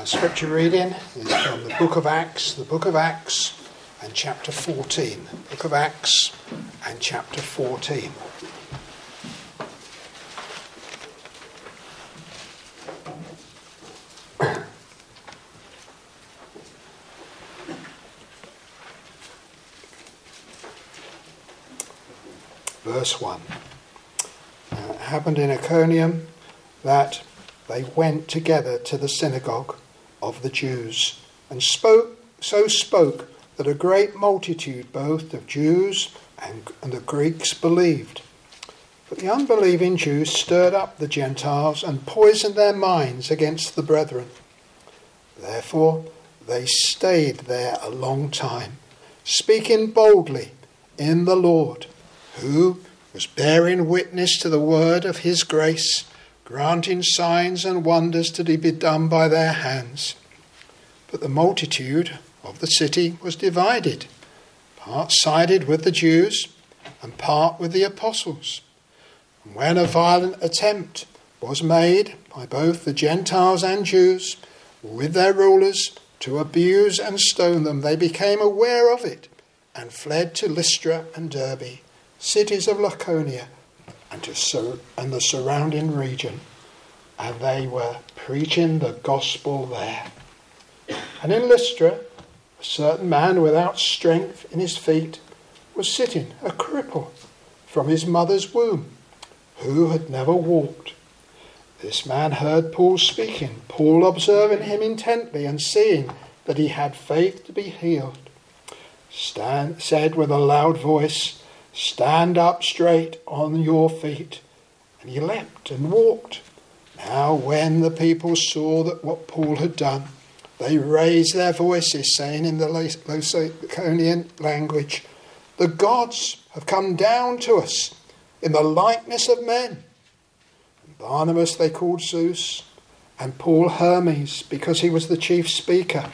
Our scripture reading is from the book of Acts, the book of Acts and chapter 14. Book of Acts and chapter 14. Verse 1. Uh, it happened in Iconium that they went together to the synagogue of the Jews and spoke so spoke that a great multitude both of Jews and, and the Greeks believed. But the unbelieving Jews stirred up the Gentiles and poisoned their minds against the brethren. Therefore they stayed there a long time, speaking boldly in the Lord, who was bearing witness to the word of his grace granting signs and wonders to be done by their hands. But the multitude of the city was divided. Part sided with the Jews and part with the apostles. And when a violent attempt was made by both the Gentiles and Jews with their rulers to abuse and stone them, they became aware of it and fled to Lystra and Derbe, cities of Lycaonia, and, to sur- and the surrounding region, and they were preaching the gospel there. And in Lystra, a certain man without strength in his feet was sitting, a cripple, from his mother's womb, who had never walked. This man heard Paul speaking, Paul observing him intently and seeing that he had faith to be healed. Said with a loud voice, Stand up straight on your feet. And he leapt and walked. Now, when the people saw that what Paul had done, they raised their voices, saying in the Lycaonian language, The gods have come down to us in the likeness of men. Barnabas they called Zeus, and Paul Hermes, because he was the chief speaker.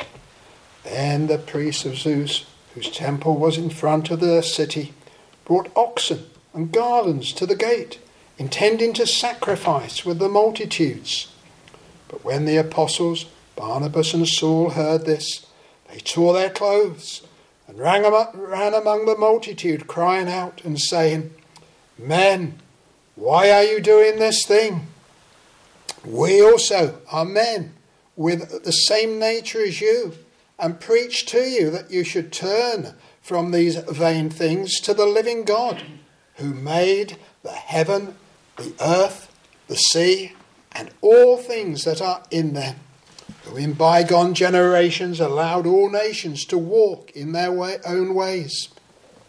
Then the priests of Zeus, whose temple was in front of the city, brought oxen and garlands to the gate, intending to sacrifice with the multitudes. But when the apostles, Barnabas and Saul, heard this, they tore their clothes and ran among the multitude, crying out and saying, Men, why are you doing this thing? We also are men with the same nature as you, and preach to you that you should turn from these vain things to the living God, who made the heaven, the earth, the sea, and all things that are in them, who in bygone generations allowed all nations to walk in their way, own ways.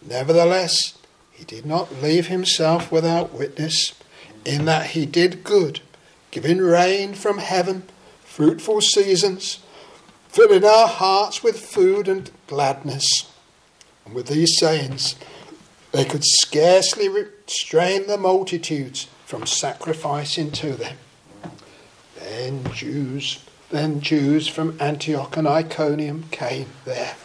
Nevertheless, he did not leave himself without witness, in that he did good, giving rain from heaven, fruitful seasons, filling our hearts with food and gladness. And with these sayings, they could scarcely restrain the multitudes from sacrificing to them. Then Jews, then Jews from Antioch and Iconium came there,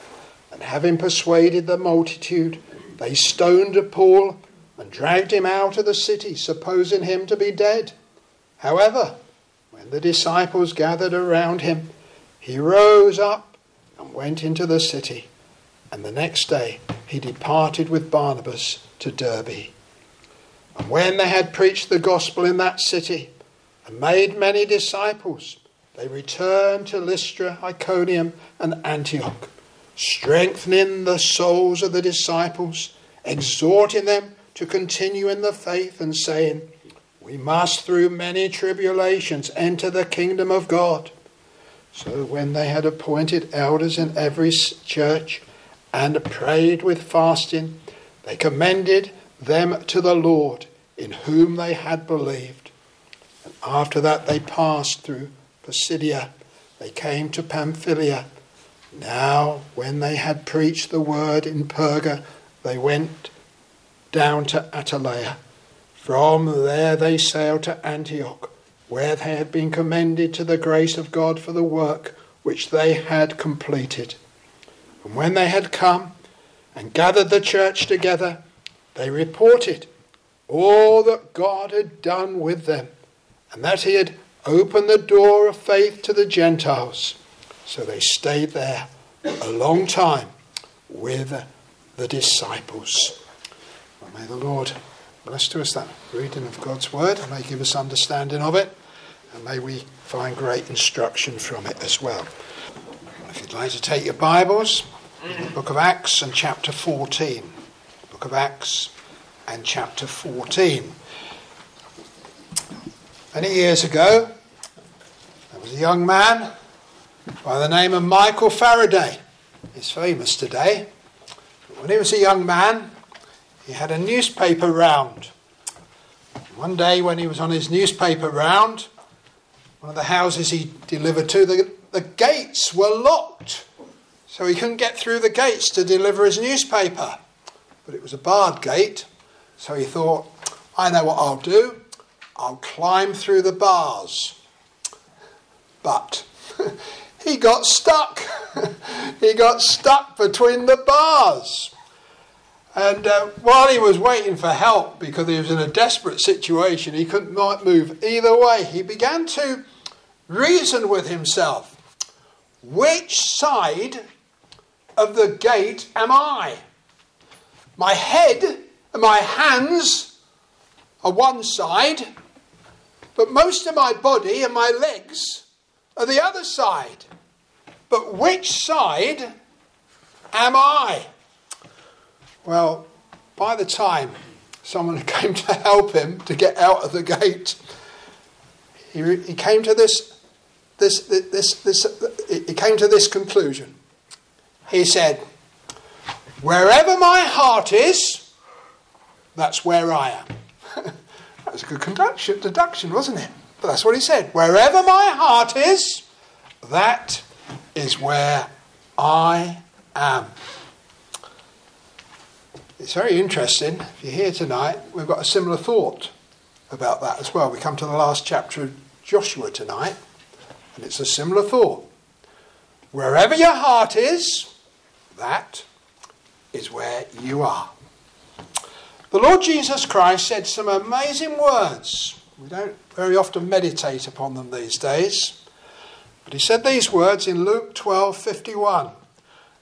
and having persuaded the multitude, they stoned Paul and dragged him out of the city, supposing him to be dead. However, when the disciples gathered around him, he rose up and went into the city and the next day he departed with Barnabas to Derbe. And when they had preached the gospel in that city and made many disciples, they returned to Lystra, Iconium, and Antioch, strengthening the souls of the disciples, exhorting them to continue in the faith, and saying, We must through many tribulations enter the kingdom of God. So when they had appointed elders in every church, and prayed with fasting, they commended them to the Lord in whom they had believed. And after that they passed through Pisidia. They came to Pamphylia. Now, when they had preached the word in Perga, they went down to Attalia. From there they sailed to Antioch, where they had been commended to the grace of God for the work which they had completed. And when they had come and gathered the church together, they reported all that God had done with them, and that he had opened the door of faith to the Gentiles. So they stayed there a long time with the disciples. May the Lord bless to us that reading of God's word and may give us understanding of it and may we find great instruction from it as well. If you'd like to take your Bibles, book of Acts and chapter 14. Book of Acts and chapter 14. Many years ago, there was a young man by the name of Michael Faraday. He's famous today. But when he was a young man, he had a newspaper round. One day, when he was on his newspaper round, one of the houses he delivered to, the, the gates were locked. So he couldn't get through the gates to deliver his newspaper. But it was a barred gate. So he thought, I know what I'll do. I'll climb through the bars. But he got stuck. he got stuck between the bars. And uh, while he was waiting for help because he was in a desperate situation, he couldn't move either way. He began to reason with himself which side of the gate am I? My head and my hands are one side, but most of my body and my legs are the other side. But which side am I? Well, by the time someone came to help him to get out of the gate, he, he came to this, this, this, this, he came to this conclusion. He said, Wherever my heart is, that's where I am. that was a good conduction, deduction, wasn't it? But that's what he said. Wherever my heart is, that is where I am. It's very interesting. If you're here tonight, we've got a similar thought about that as well. We come to the last chapter of Joshua tonight, and it's a similar thought. Wherever your heart is, that is where you are. The Lord Jesus Christ said some amazing words. We don't very often meditate upon them these days. But he said these words in Luke 12:51.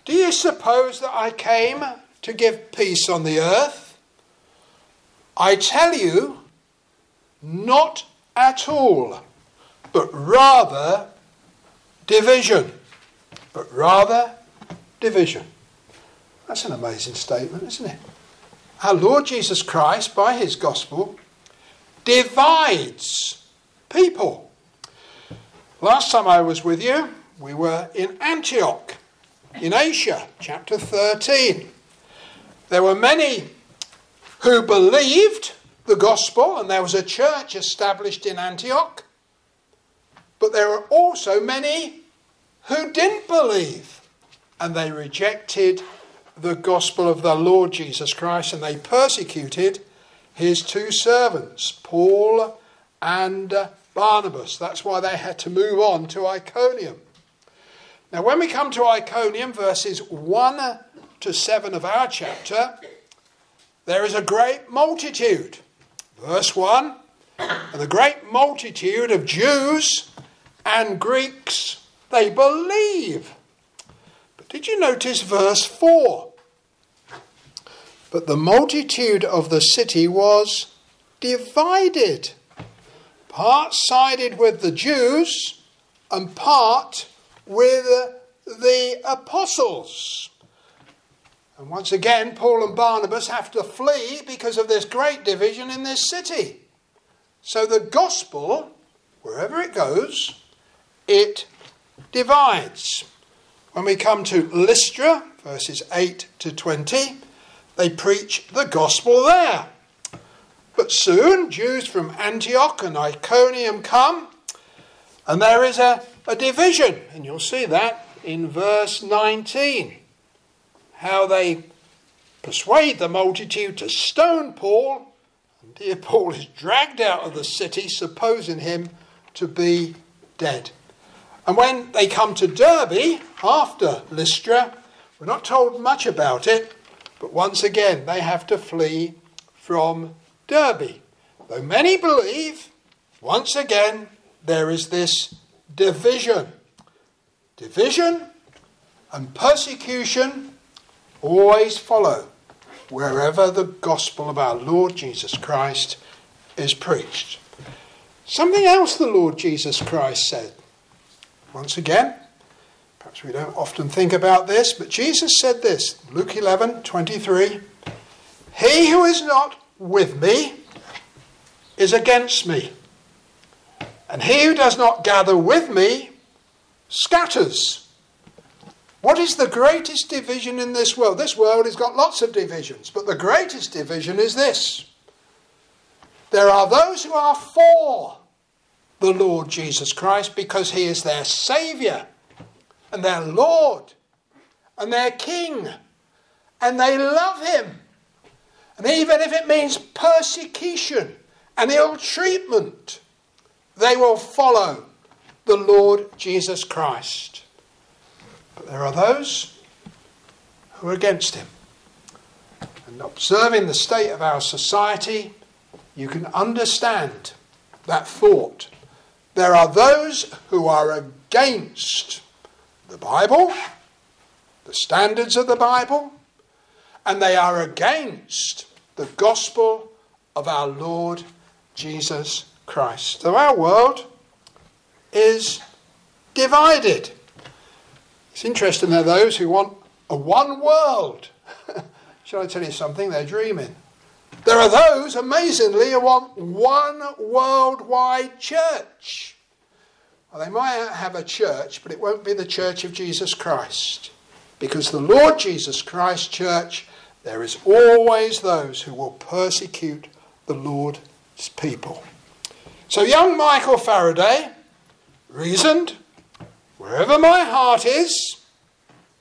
Do you suppose that I came to give peace on the earth? I tell you, not at all, but rather division. But rather division. That's an amazing statement, isn't it? Our Lord Jesus Christ, by his gospel, divides people. Last time I was with you, we were in Antioch, in Asia, chapter 13. There were many who believed the gospel, and there was a church established in Antioch. But there were also many who didn't believe, and they rejected the gospel of the Lord Jesus Christ, and they persecuted his two servants, Paul and Barnabas. That's why they had to move on to Iconium. Now, when we come to Iconium, verses 1 to 7 of our chapter, there is a great multitude. Verse 1 And the great multitude of Jews and Greeks, they believe. But did you notice verse 4? But the multitude of the city was divided. Part sided with the Jews and part with the apostles. And once again, Paul and Barnabas have to flee because of this great division in this city. So the gospel, wherever it goes, it divides. When we come to Lystra, verses 8 to 20, they preach the gospel there. But soon, Jews from Antioch and Iconium come, and there is a, a division, and you'll see that in verse 19 how they persuade the multitude to stone Paul. And dear Paul is dragged out of the city, supposing him to be dead. And when they come to Derbe after Lystra, we're not told much about it, but once again they have to flee from Derbe. Though many believe, once again there is this division. division and persecution always follow wherever the gospel of our Lord Jesus Christ is preached. Something else the Lord Jesus Christ said. Once again, perhaps we don't often think about this, but Jesus said this Luke 11 23 He who is not with me is against me, and he who does not gather with me scatters. What is the greatest division in this world? This world has got lots of divisions, but the greatest division is this. There are those who are for the Lord Jesus Christ because he is their Saviour and their Lord and their King, and they love him. And even if it means persecution and ill treatment, they will follow the Lord Jesus Christ. But there are those who are against him. And observing the state of our society, you can understand that thought. There are those who are against the Bible, the standards of the Bible, and they are against the gospel of our Lord Jesus Christ. So our world is divided. It's interesting there are those who want a one world. Shall I tell you something? They're dreaming. There are those, amazingly, who want one worldwide church. They might have a church, but it won't be the church of Jesus Christ. Because the Lord Jesus Christ church, there is always those who will persecute the Lord's people. So young Michael Faraday reasoned wherever my heart is,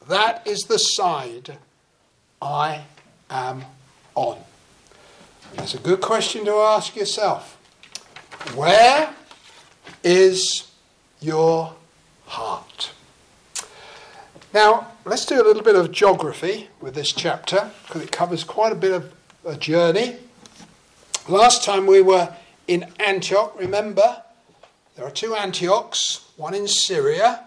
that is the side I am on. That's a good question to ask yourself. Where is your heart? Now, let's do a little bit of geography with this chapter because it covers quite a bit of a journey. Last time we were in Antioch, remember? There are two Antiochs, one in Syria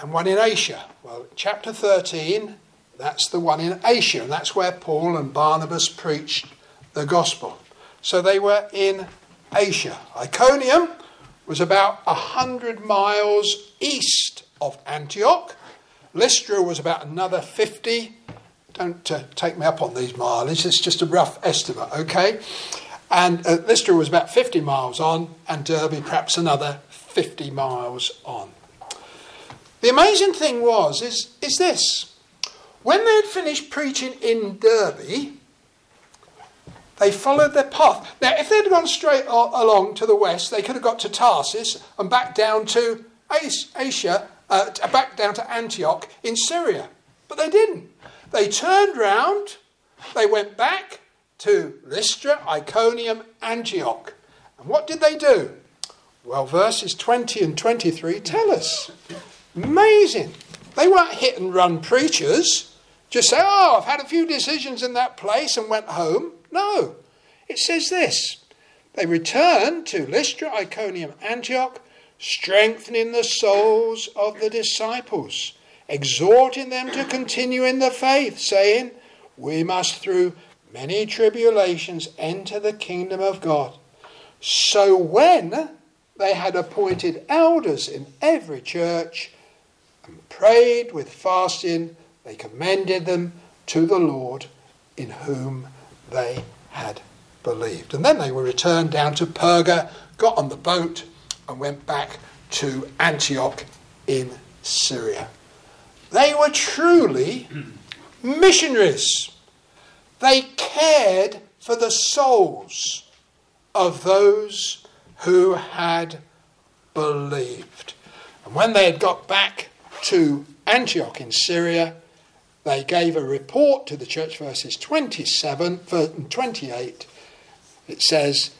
and one in Asia. Well, chapter 13, that's the one in Asia, and that's where Paul and Barnabas preached the gospel. So they were in Asia. Iconium was about a hundred miles east of Antioch. Lystra was about another 50. Don't uh, take me up on these mileage, it's just a rough estimate, okay? And uh, Lystra was about 50 miles on, and Derbe perhaps another 50 miles on. The amazing thing was, is, is this. When they had finished preaching in Derbe, they followed their path. Now, if they'd gone straight along to the west, they could have got to Tarsus and back down to Asia, uh, back down to Antioch in Syria. But they didn't. They turned round, they went back to Lystra, Iconium, Antioch. And what did they do? Well, verses 20 and 23 tell us. Amazing. They weren't hit and run preachers. Just say, oh, I've had a few decisions in that place and went home. No. It says this They returned to Lystra, Iconium, Antioch, strengthening the souls of the disciples, exhorting them to continue in the faith, saying, We must through many tribulations enter the kingdom of God. So when they had appointed elders in every church and prayed with fasting, they commended them to the Lord in whom they had believed. And then they were returned down to Perga, got on the boat, and went back to Antioch in Syria. They were truly missionaries. They cared for the souls of those who had believed. And when they had got back to Antioch in Syria, they gave a report to the church, verses 27 and 28. It says,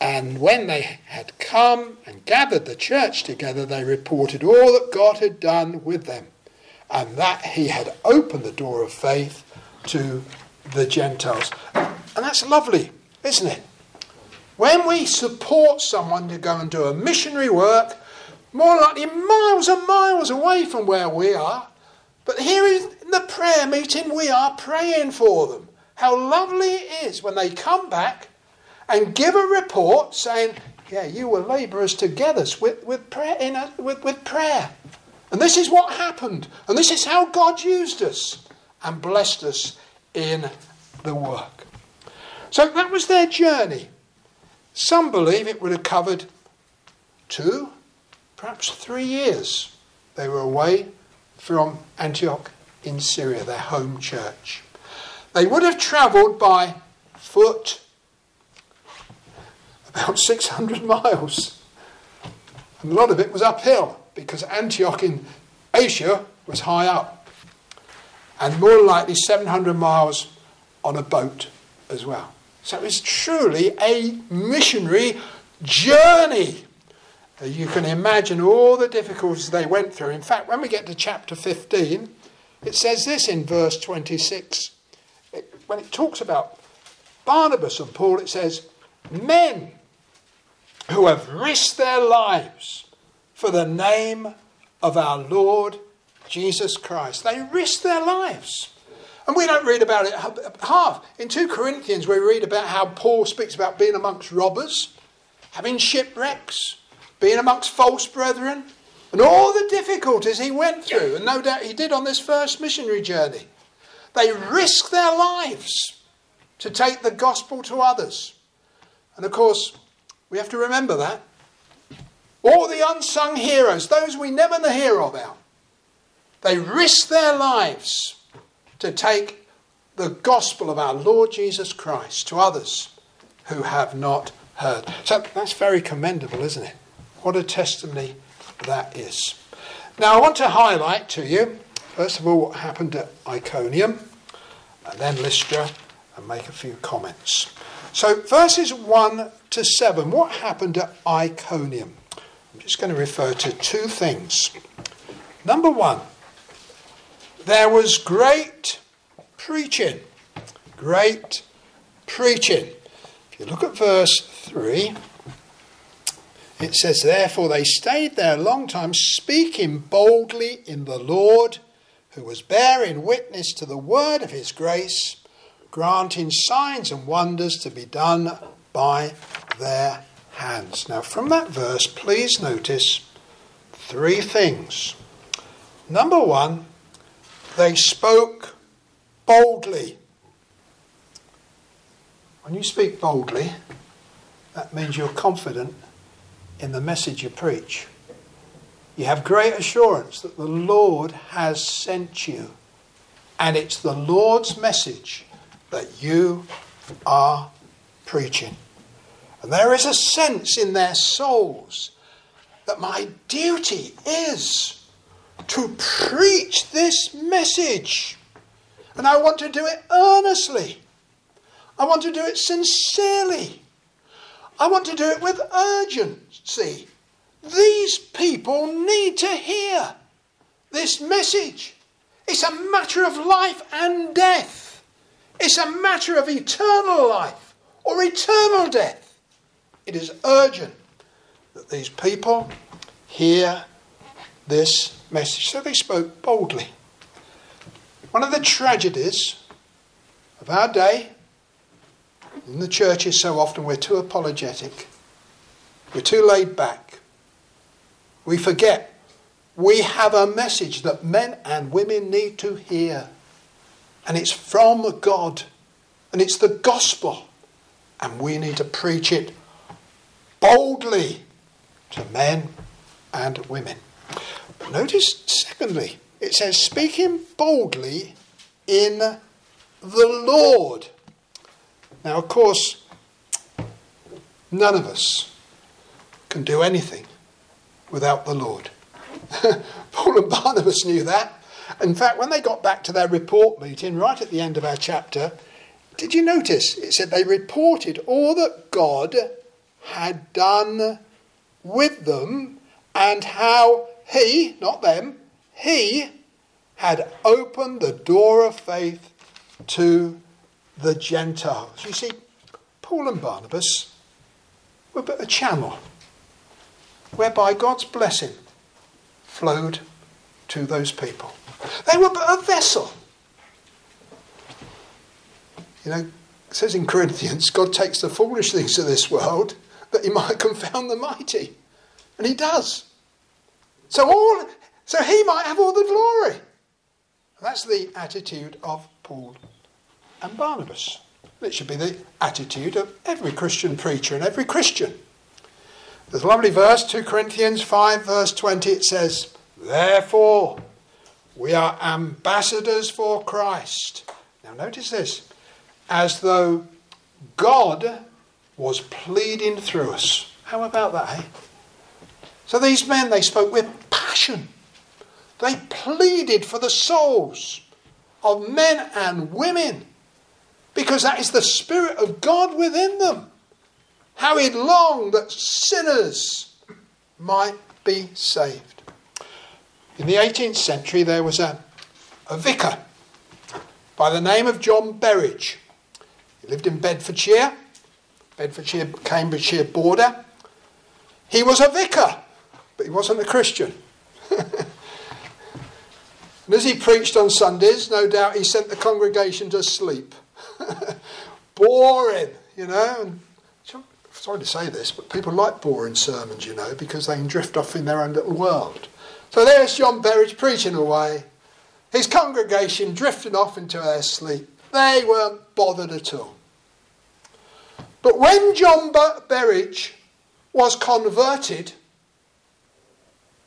And when they had come and gathered the church together, they reported all that God had done with them, and that he had opened the door of faith to the Gentiles. And that's lovely, isn't it? When we support someone to go and do a missionary work, more likely miles and miles away from where we are. But here in the prayer meeting, we are praying for them. How lovely it is when they come back and give a report saying, Yeah, you were labourers together with, with, prayer, a, with, with prayer. And this is what happened. And this is how God used us and blessed us in the work. So that was their journey. Some believe it would have covered two, perhaps three years. They were away from Antioch in Syria, their home church. They would have travelled by foot about 600 miles. And a lot of it was uphill because Antioch in Asia was high up. And more likely 700 miles on a boat as well. So it was truly a missionary journey. Uh, you can imagine all the difficulties they went through. In fact, when we get to chapter 15, it says this in verse 26. It, when it talks about Barnabas and Paul, it says, Men who have risked their lives for the name of our Lord Jesus Christ. They risked their lives. And we don't read about it half. In 2 Corinthians, we read about how Paul speaks about being amongst robbers, having shipwrecks, being amongst false brethren, and all the difficulties he went through, and no doubt he did on this first missionary journey. They risked their lives to take the gospel to others. And of course, we have to remember that. All the unsung heroes, those we never hear about, they risked their lives to take the gospel of our Lord Jesus Christ to others who have not heard. So that's very commendable, isn't it? What a testimony that is. Now, I want to highlight to you, first of all, what happened at Iconium, and then Lystra, and make a few comments. So, verses 1 to 7, what happened at Iconium? I'm just going to refer to two things. Number one, there was great preaching. Great preaching. If you look at verse 3, it says, Therefore they stayed there a long time, speaking boldly in the Lord, who was bearing witness to the word of his grace, granting signs and wonders to be done by their hands. Now, from that verse, please notice three things. Number one, they spoke boldly. When you speak boldly, that means you're confident in the message you preach. You have great assurance that the Lord has sent you, and it's the Lord's message that you are preaching. And there is a sense in their souls that my duty is to preach this message. And I want to do it earnestly. I want to do it sincerely. I want to do it with urgency. These people need to hear this message. It's a matter of life and death. It's a matter of eternal life or eternal death. It is urgent that these people hear this message. So they spoke boldly. One of the tragedies of our day in the churches, so often we're too apologetic, we're too laid back. We forget we have a message that men and women need to hear. And it's from God. And it's the gospel. And we need to preach it boldly to men and women. Notice, secondly, it says, speaking boldly in the Lord. Now, of course, none of us can do anything without the Lord. Paul and Barnabas knew that. In fact, when they got back to their report meeting, right at the end of our chapter, did you notice? It said they reported all that God had done with them and how he, not them, he had opened the door of faith to the Gentiles. You see, Paul and Barnabas were but a channel whereby God's blessing flowed to those people. They were but a vessel. You know, it says in Corinthians, God takes the foolish things of this world that he might confound the mighty. And he does. So all so he might have all the glory. That's the attitude of Paul and Barnabas. It should be the attitude of every Christian preacher and every Christian. There's a lovely verse, 2 Corinthians 5, verse 20. It says, Therefore, we are ambassadors for Christ. Now, notice this as though God was pleading through us. How about that, eh? So these men, they spoke with passion. They pleaded for the souls of men and women because that is the Spirit of God within them. How he longed that sinners might be saved. In the 18th century, there was a, a vicar by the name of John Berridge. He lived in Bedfordshire, Bedfordshire, Cambridgeshire border. He was a vicar, but he wasn't a Christian. and as he preached on Sundays, no doubt he sent the congregation to sleep. Boring, you know. And, sorry to say this, but people like boring sermons, you know, because they can drift off in their own little world. So there's John Berridge preaching away. His congregation drifting off into their sleep. They weren't bothered at all. But when John Berridge was converted,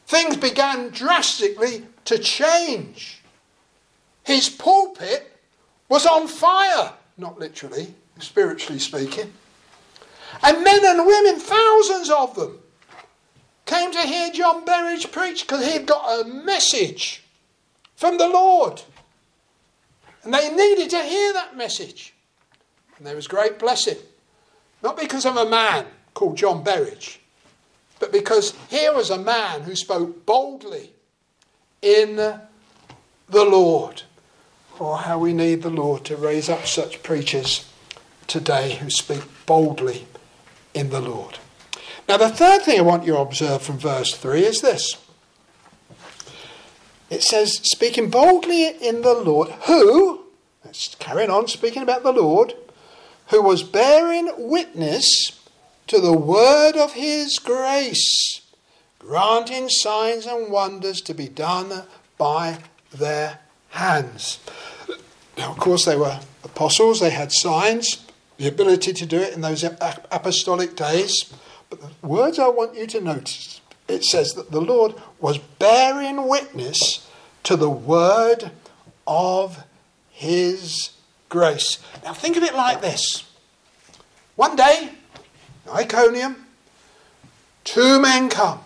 things began drastically to change. His pulpit was on fire, not literally, spiritually speaking. And men and women, thousands of them, came to hear John Berridge preach because he had got a message from the Lord. And they needed to hear that message. And there was great blessing. Not because of a man called John Berridge, but because here was a man who spoke boldly in the Lord. Oh, how we need the Lord to raise up such preachers today who speak boldly in the Lord. Now, the third thing I want you to observe from verse 3 is this it says, speaking boldly in the Lord, who, let's carry on speaking about the Lord, who was bearing witness to the word of his grace, granting signs and wonders to be done by their hands. Now, of course, they were apostles, they had signs, the ability to do it in those apostolic days. But the words I want you to notice it says that the Lord was bearing witness to the word of his grace. Now think of it like this. One day, Iconium, two men come.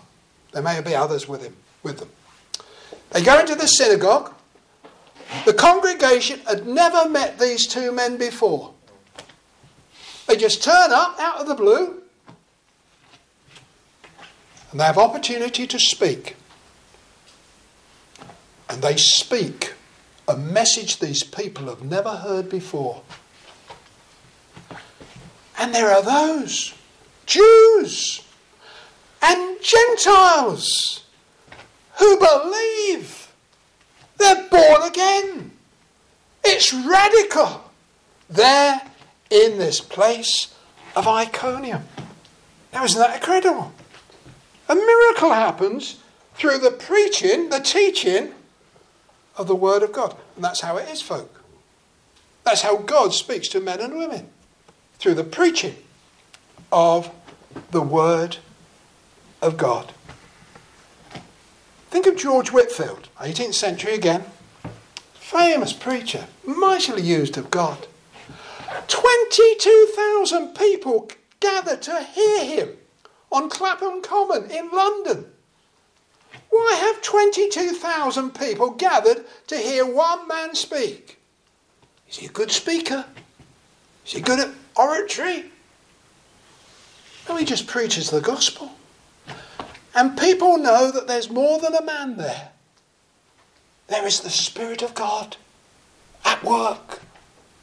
There may be others with him with them. They go into the synagogue. The congregation had never met these two men before. They just turn up out of the blue and they have opportunity to speak. And they speak a message these people have never heard before. And there are those Jews and Gentiles who believe they're born again. It's radical. There in this place of Iconium. Now, isn't that incredible? A miracle happens through the preaching, the teaching of the Word of God. And that's how it is, folk. That's how God speaks to men and women through the preaching of the Word of God. Think of George Whitefield, 18th century again. Famous preacher, mightily used of God. 22,000 people gathered to hear him on Clapham Common in London. Why have 22,000 people gathered to hear one man speak? Is he a good speaker? Is he good at oratory? No, he just preaches the gospel. And people know that there's more than a man there. There is the Spirit of God at work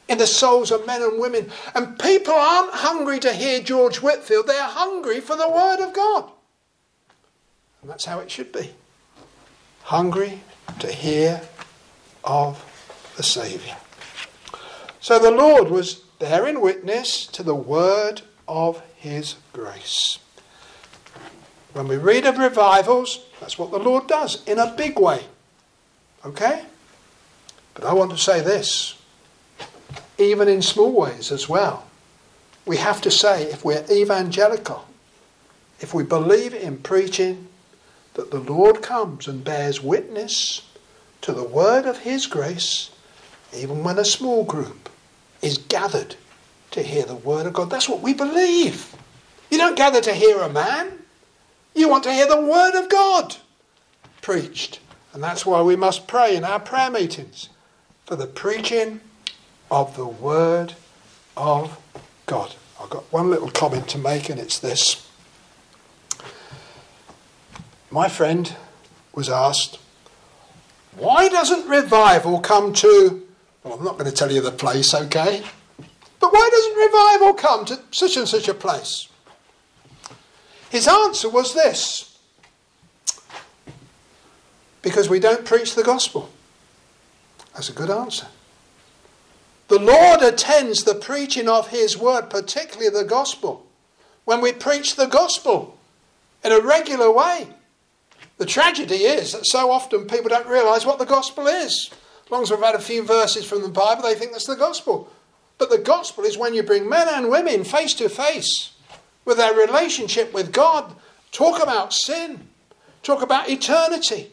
in the souls of men and women. And people aren't hungry to hear George Whitefield, they're hungry for the Word of God. And that's how it should be. hungry to hear of the Saviour. So the Lord was bearing witness to the word of his grace. When we read of revivals, that's what the Lord does in a big way. Okay? But I want to say this, even in small ways as well. We have to say, if we're evangelical, if we believe in preaching, that the Lord comes and bears witness to the word of His grace, even when a small group is gathered to hear the word of God. That's what we believe. You don't gather to hear a man, you want to hear the word of God preached. And that's why we must pray in our prayer meetings for the preaching of the word of God. I've got one little comment to make, and it's this. My friend was asked, Why doesn't revival come to. Well, I'm not going to tell you the place, okay? But why doesn't revival come to such and such a place? His answer was this because we don't preach the gospel. That's a good answer. The Lord attends the preaching of His word, particularly the gospel, when we preach the gospel in a regular way. The tragedy is that so often people don't realise what the gospel is. As long as we've had a few verses from the Bible, they think that's the gospel. But the gospel is when you bring men and women face to face with their relationship with God, talk about sin, talk about eternity,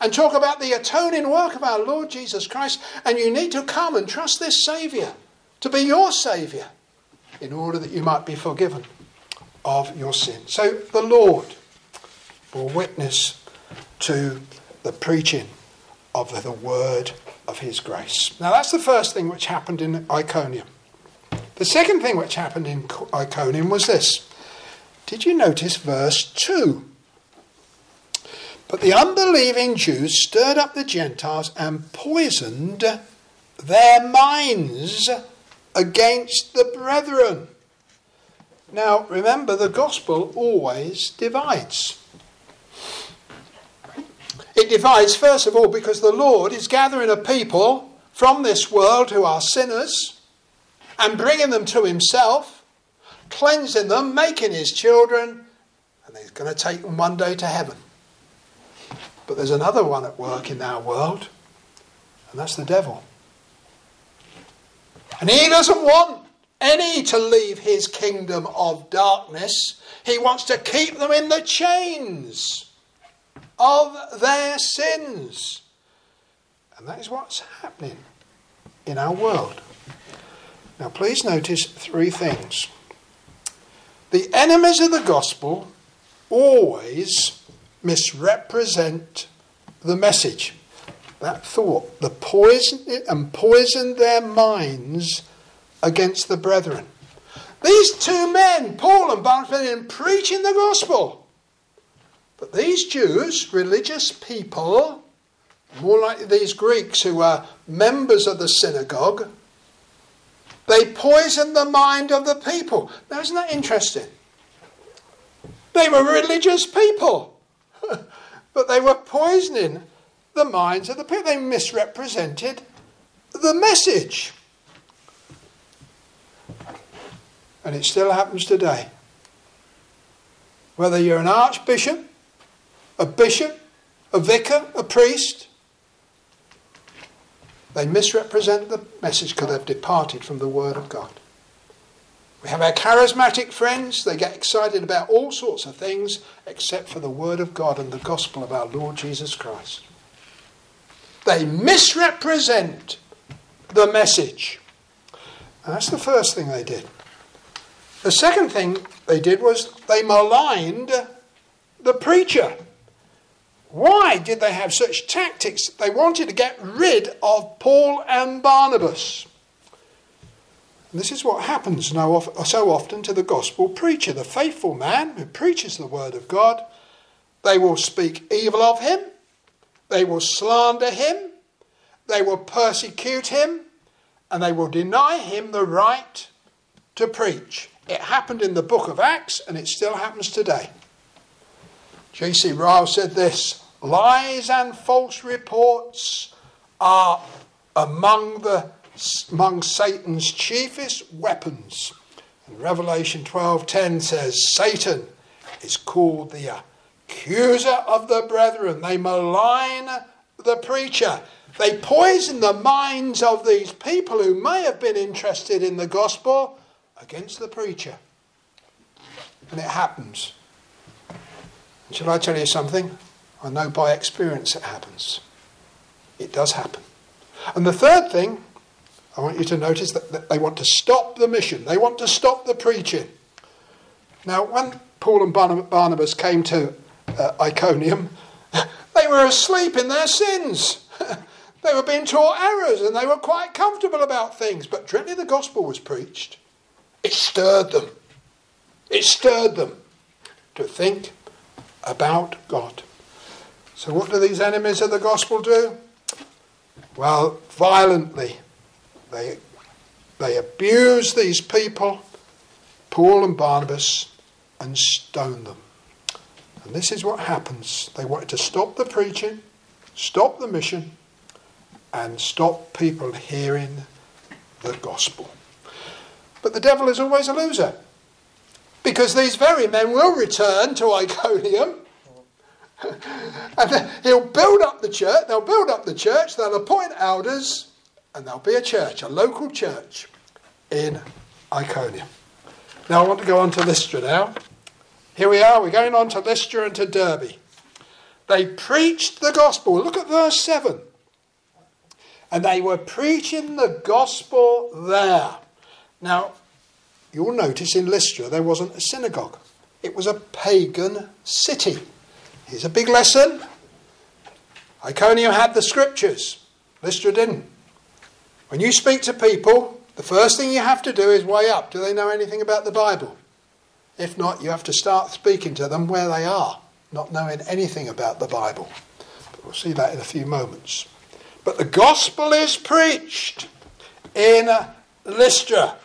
and talk about the atoning work of our Lord Jesus Christ. And you need to come and trust this Saviour to be your Saviour in order that you might be forgiven of your sin. So the Lord bore witness to the preaching of the word of his grace. Now, that's the first thing which happened in Iconium. The second thing which happened in Iconium uh, was this. Did you notice verse 2? But the unbelieving Jews stirred up the Gentiles and poisoned their minds against the brethren. Now, remember, the gospel always divides. It divides, first of all, because the Lord is gathering a people from this world who are sinners and bringing them to Himself, cleansing them, making His children, and He's going to take them one day to heaven. But there's another one at work in our world, and that's the devil. And he doesn't want any to leave his kingdom of darkness. He wants to keep them in the chains of their sins. And that is what's happening in our world. Now, please notice three things. The enemies of the gospel always misrepresent the message. That thought, the poison and poison their minds against the brethren. These two men, Paul and Barnabas, preaching the gospel. But these Jews, religious people, more like these Greeks who were members of the synagogue, they poisoned the mind of the people. Now, isn't that interesting? They were religious people, but they were poisoning the minds of the people. They misrepresented the message. And it still happens today. Whether you're an archbishop, a bishop, a vicar, a priest. They misrepresent the message because they've departed from the Word of God. We have our charismatic friends, they get excited about all sorts of things except for the Word of God and the gospel of our Lord Jesus Christ. They misrepresent the message. And that's the first thing they did. The second thing they did was they maligned the preacher. Why did they have such tactics? They wanted to get rid of Paul and Barnabas. And this is what happens so often to the gospel preacher, the faithful man who preaches the word of God. They will speak evil of him, they will slander him, they will persecute him, and they will deny him the right to preach. It happened in the book of Acts, and it still happens today. J.C. Ryle said this lies and false reports are among the among Satan's chiefest weapons. And Revelation 12:10 says Satan is called the accuser of the brethren. They malign the preacher. They poison the minds of these people who may have been interested in the gospel against the preacher. And it happens. Shall I tell you something? I know by experience it happens. It does happen. And the third thing, I want you to notice that, that they want to stop the mission, they want to stop the preaching. Now, when Paul and Barnabas came to uh, Iconium, they were asleep in their sins. they were being taught errors and they were quite comfortable about things. But directly the gospel was preached, it stirred them. It stirred them to think about God. So, what do these enemies of the gospel do? Well, violently, they, they abuse these people, Paul and Barnabas, and stone them. And this is what happens. They wanted to stop the preaching, stop the mission, and stop people hearing the gospel. But the devil is always a loser. Because these very men will return to Iconium and he'll build up the church, they'll build up the church, they'll appoint elders, and there'll be a church, a local church in Iconium. Now I want to go on to Lystra now. Here we are, we're going on to Lystra and to Derbe. They preached the gospel. Look at verse 7. And they were preaching the gospel there. Now, you'll notice in Lystra there wasn't a synagogue, it was a pagan city. Here's a big lesson. Iconium had the scriptures, Lystra didn't. When you speak to people, the first thing you have to do is weigh up do they know anything about the Bible? If not, you have to start speaking to them where they are, not knowing anything about the Bible. But we'll see that in a few moments. But the gospel is preached in Lystra.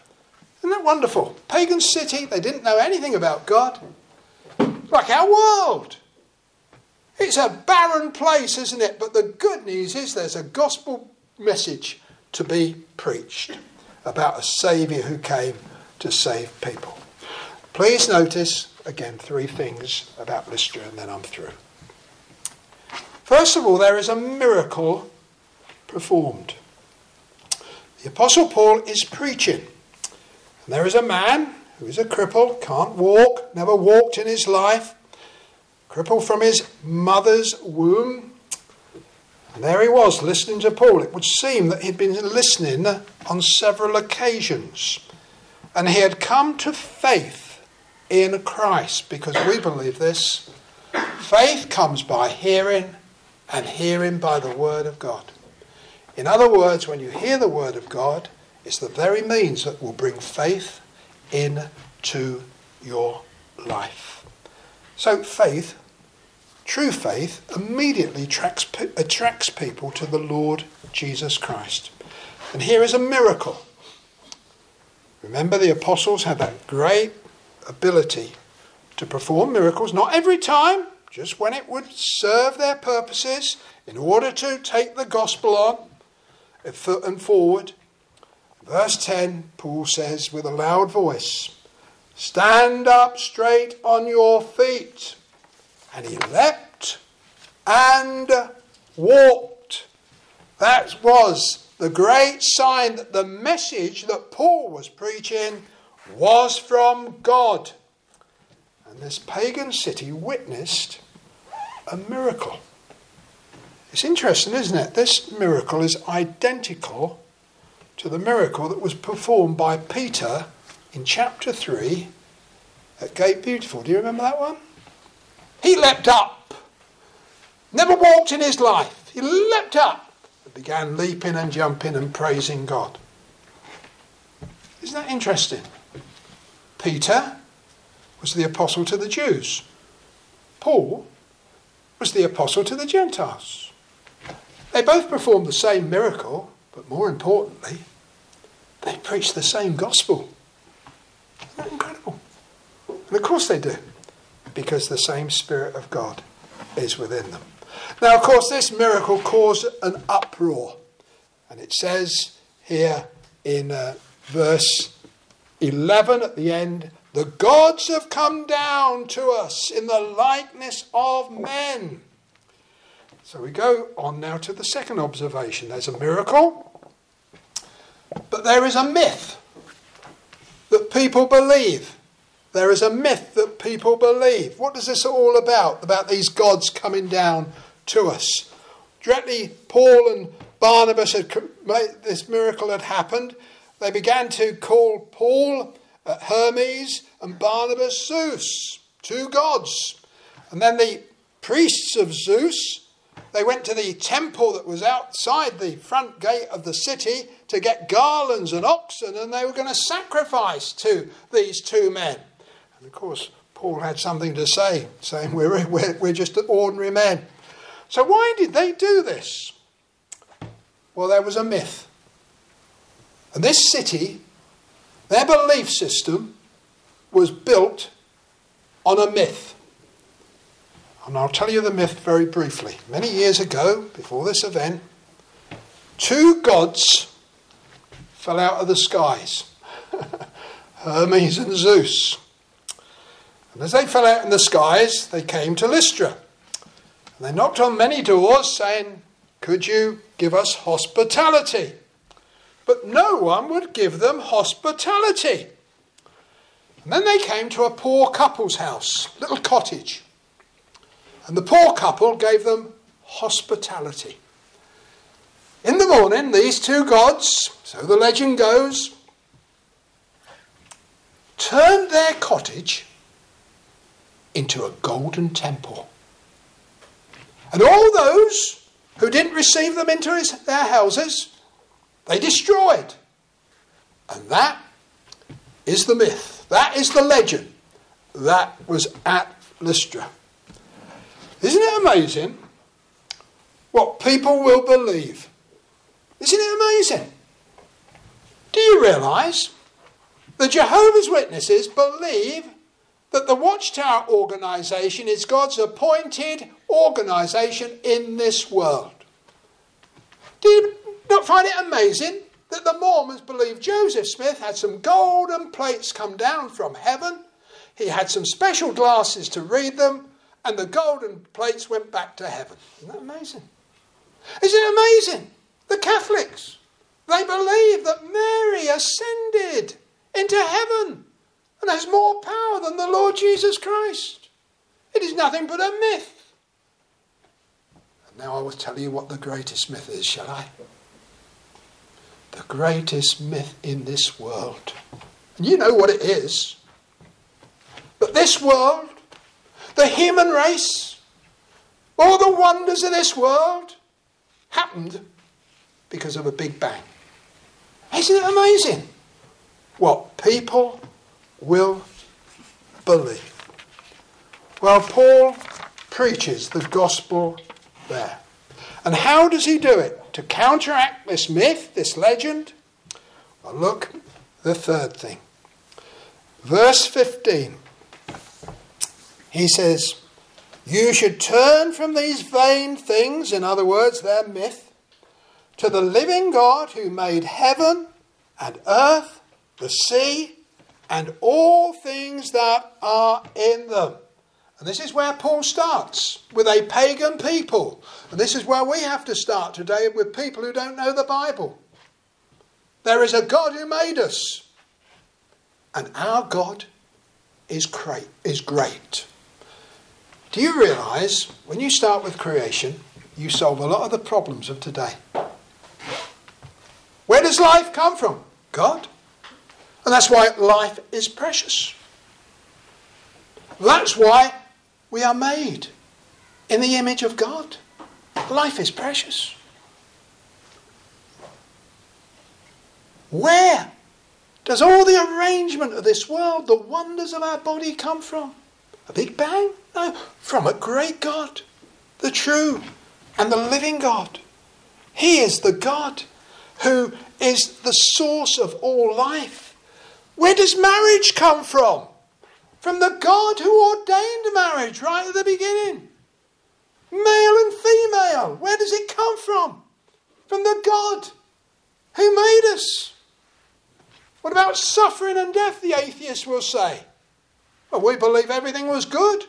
Isn't that wonderful? Pagan city, they didn't know anything about God. Like our world. It's a barren place, isn't it? But the good news is there's a gospel message to be preached about a Saviour who came to save people. Please notice, again, three things about Lystra, and then I'm through. First of all, there is a miracle performed. The Apostle Paul is preaching, there is a man who is a cripple, can't walk, never walked in his life, crippled from his mother's womb. And there he was, listening to Paul. It would seem that he'd been listening on several occasions. And he had come to faith in Christ, because we believe this. Faith comes by hearing, and hearing by the Word of God. In other words, when you hear the Word of God, it's the very means that will bring faith into your life. So, faith True faith immediately attracts, attracts people to the Lord Jesus Christ. And here is a miracle. Remember, the apostles had that great ability to perform miracles, not every time, just when it would serve their purposes in order to take the gospel on uh, foot and forward. Verse 10, Paul says with a loud voice, Stand up straight on your feet. And he leapt and walked. That was the great sign that the message that Paul was preaching was from God. And this pagan city witnessed a miracle. It's interesting, isn't it? This miracle is identical to the miracle that was performed by Peter in chapter 3 at Gate Beautiful. Do you remember that one? He leapt up. Never walked in his life. He leapt up and began leaping and jumping and praising God. Isn't that interesting? Peter was the apostle to the Jews. Paul was the apostle to the Gentiles. They both performed the same miracle, but more importantly, they preach the same gospel. Isn't that incredible? And of course they do because the same Spirit of God is within them. Now, of course, this miracle caused an uproar. And it says here in uh, verse 11 at the end the gods have come down to us in the likeness of men. So we go on now to the second observation. There's a miracle, but there is a myth that people believe. There is a myth that people believe. What is this all about? About these gods coming down to us. Directly, Paul and Barnabas had made this miracle had happened. They began to call Paul uh, Hermes and Barnabas Zeus, two gods. And then the priests of Zeus, they went to the temple that was outside the front gate of the city to get garlands and oxen, and they were going to sacrifice to these two men. And of course, Paul had something to say, saying, We're, we're, we're just ordinary men. So, why did they do this? Well, there was a myth. And this city, their belief system, was built on a myth. And I'll tell you the myth very briefly. Many years ago, before this event, two gods fell out of the skies Hermes and Zeus. And as they fell out in the skies, they came to Lystra. And they knocked on many doors, saying, Could you give us hospitality? But no one would give them hospitality. And then they came to a poor couple's house, little cottage. And the poor couple gave them hospitality. In the morning, these two gods, so the legend goes, turned their cottage into a golden temple. And all those who didn't receive them into his, their houses, they destroyed. And that is the myth. That is the legend. That was at Lystra. Isn't it amazing what people will believe? Isn't it amazing? Do you realise the Jehovah's Witnesses believe that the Watchtower organisation is God's appointed organisation in this world. Do you not find it amazing that the Mormons believe Joseph Smith had some golden plates come down from heaven? He had some special glasses to read them, and the golden plates went back to heaven. Isn't that amazing? Isn't it amazing? The Catholics, they believe that Mary ascended into heaven and has more power than the Lord Jesus Christ. It is nothing but a myth. And now I will tell you what the greatest myth is, shall I? The greatest myth in this world. And you know what it is. But this world, the human race, all the wonders of this world happened because of a big bang. Isn't it amazing? What people will believe. Well, Paul preaches the gospel there. And how does he do it? To counteract this myth, this legend? Well, look, the third thing. Verse 15. He says, You should turn from these vain things, in other words, their myth, to the living God who made heaven and earth, the sea, and all things that are in them. And this is where Paul starts with a pagan people. And this is where we have to start today with people who don't know the Bible. There is a God who made us. And our God is great. Is great. Do you realize when you start with creation, you solve a lot of the problems of today? Where does life come from? God. And that's why life is precious. That's why we are made in the image of God. Life is precious. Where does all the arrangement of this world, the wonders of our body come from? A big bang? No, from a great God, the true and the living God. He is the God who is the source of all life. Where does marriage come from? From the God who ordained marriage right at the beginning. Male and female. Where does it come from? From the God who made us. What about suffering and death? The atheist will say. We believe everything was good,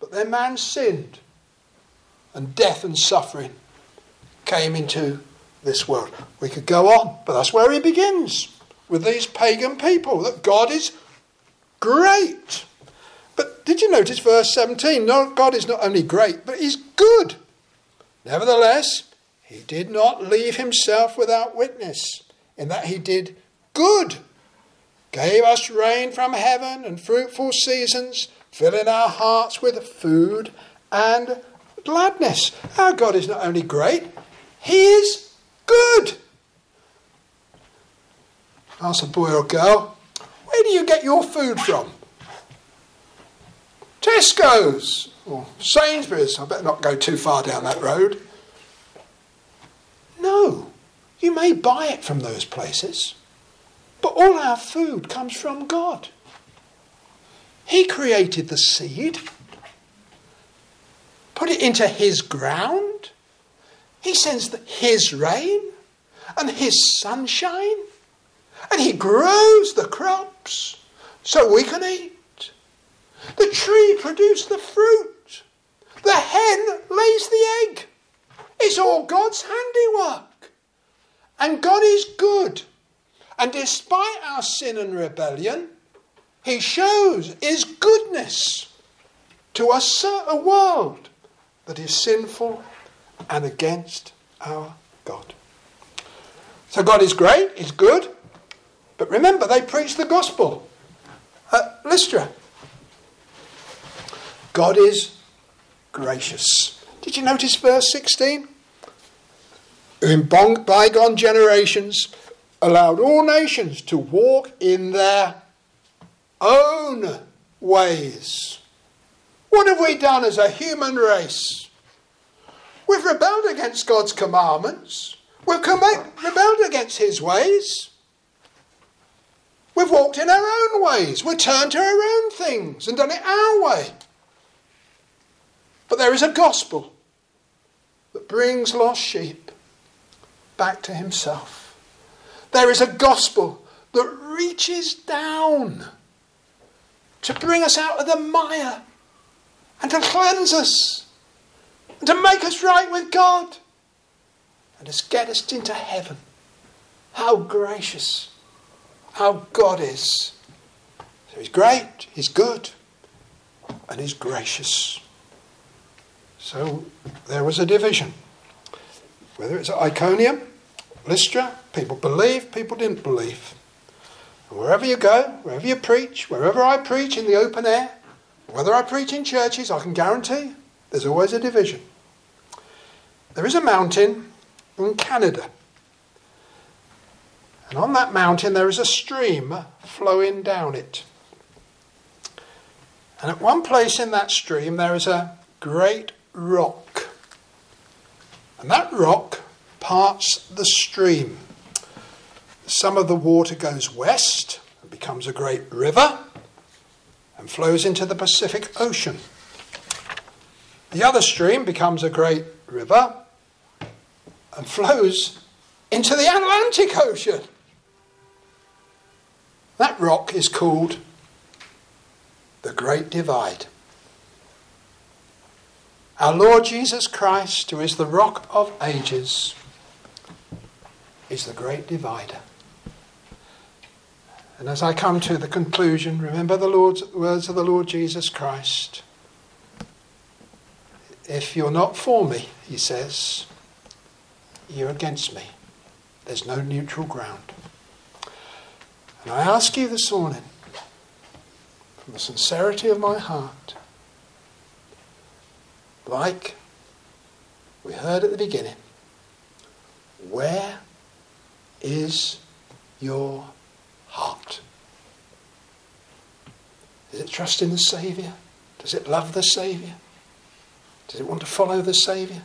but then man sinned, and death and suffering came into this world. We could go on, but that's where he begins with these pagan people that God is great. But did you notice verse 17? No, God is not only great, but he's good. Nevertheless, he did not leave himself without witness, in that he did good, gave us rain from heaven and fruitful seasons, filling our hearts with food and gladness. Our God is not only great, he is good. Ask a boy or girl, where do you get your food from? Tesco's or Sainsbury's. I better not go too far down that road. No, you may buy it from those places, but all our food comes from God. He created the seed, put it into His ground. He sends the, His rain and His sunshine, and He grows the crops so we can eat. The tree produces the fruit. The hen lays the egg. It's all God's handiwork. And God is good. And despite our sin and rebellion, He shows His goodness to a, a world that is sinful and against our God. So God is great, He's good. But remember, they preach the gospel at Lystra. God is gracious. Did you notice verse 16? In bygone generations allowed all nations to walk in their own ways. What have we done as a human race? We've rebelled against God's commandments. We've rebelled against His ways. We've walked in our own ways. We've turned to our own things and done it our way. But there is a gospel that brings lost sheep back to himself. There is a gospel that reaches down to bring us out of the mire and to cleanse us and to make us right with God and to get us into heaven. How gracious our God is. So he's great, he's good, and he's gracious. So there was a division. Whether it's Iconium, Lystra, people believe, people didn't believe. And wherever you go, wherever you preach, wherever I preach in the open air, whether I preach in churches, I can guarantee there's always a division. There is a mountain in Canada. And on that mountain there is a stream flowing down it. And at one place in that stream there is a great rock. And that rock parts the stream. Some of the water goes west and becomes a great river and flows into the Pacific Ocean. The other stream becomes a great river and flows into the Atlantic Ocean. That rock is called the Great Divide. Our Lord Jesus Christ, who is the rock of ages, is the great divider. And as I come to the conclusion, remember the Lord's words of the Lord Jesus Christ. If you're not for me, he says, you're against me. There's no neutral ground. And I ask you this morning, from the sincerity of my heart, like we heard at the beginning, where is your heart? Does it trust in the Saviour? Does it love the Saviour? Does it want to follow the Saviour?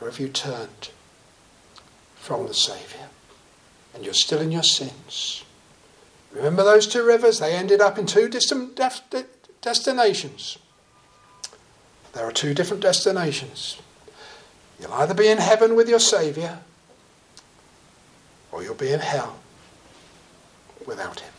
Or have you turned from the Saviour and you're still in your sins? Remember those two rivers? They ended up in two distant destinations. There are two different destinations. You'll either be in heaven with your Saviour, or you'll be in hell without Him.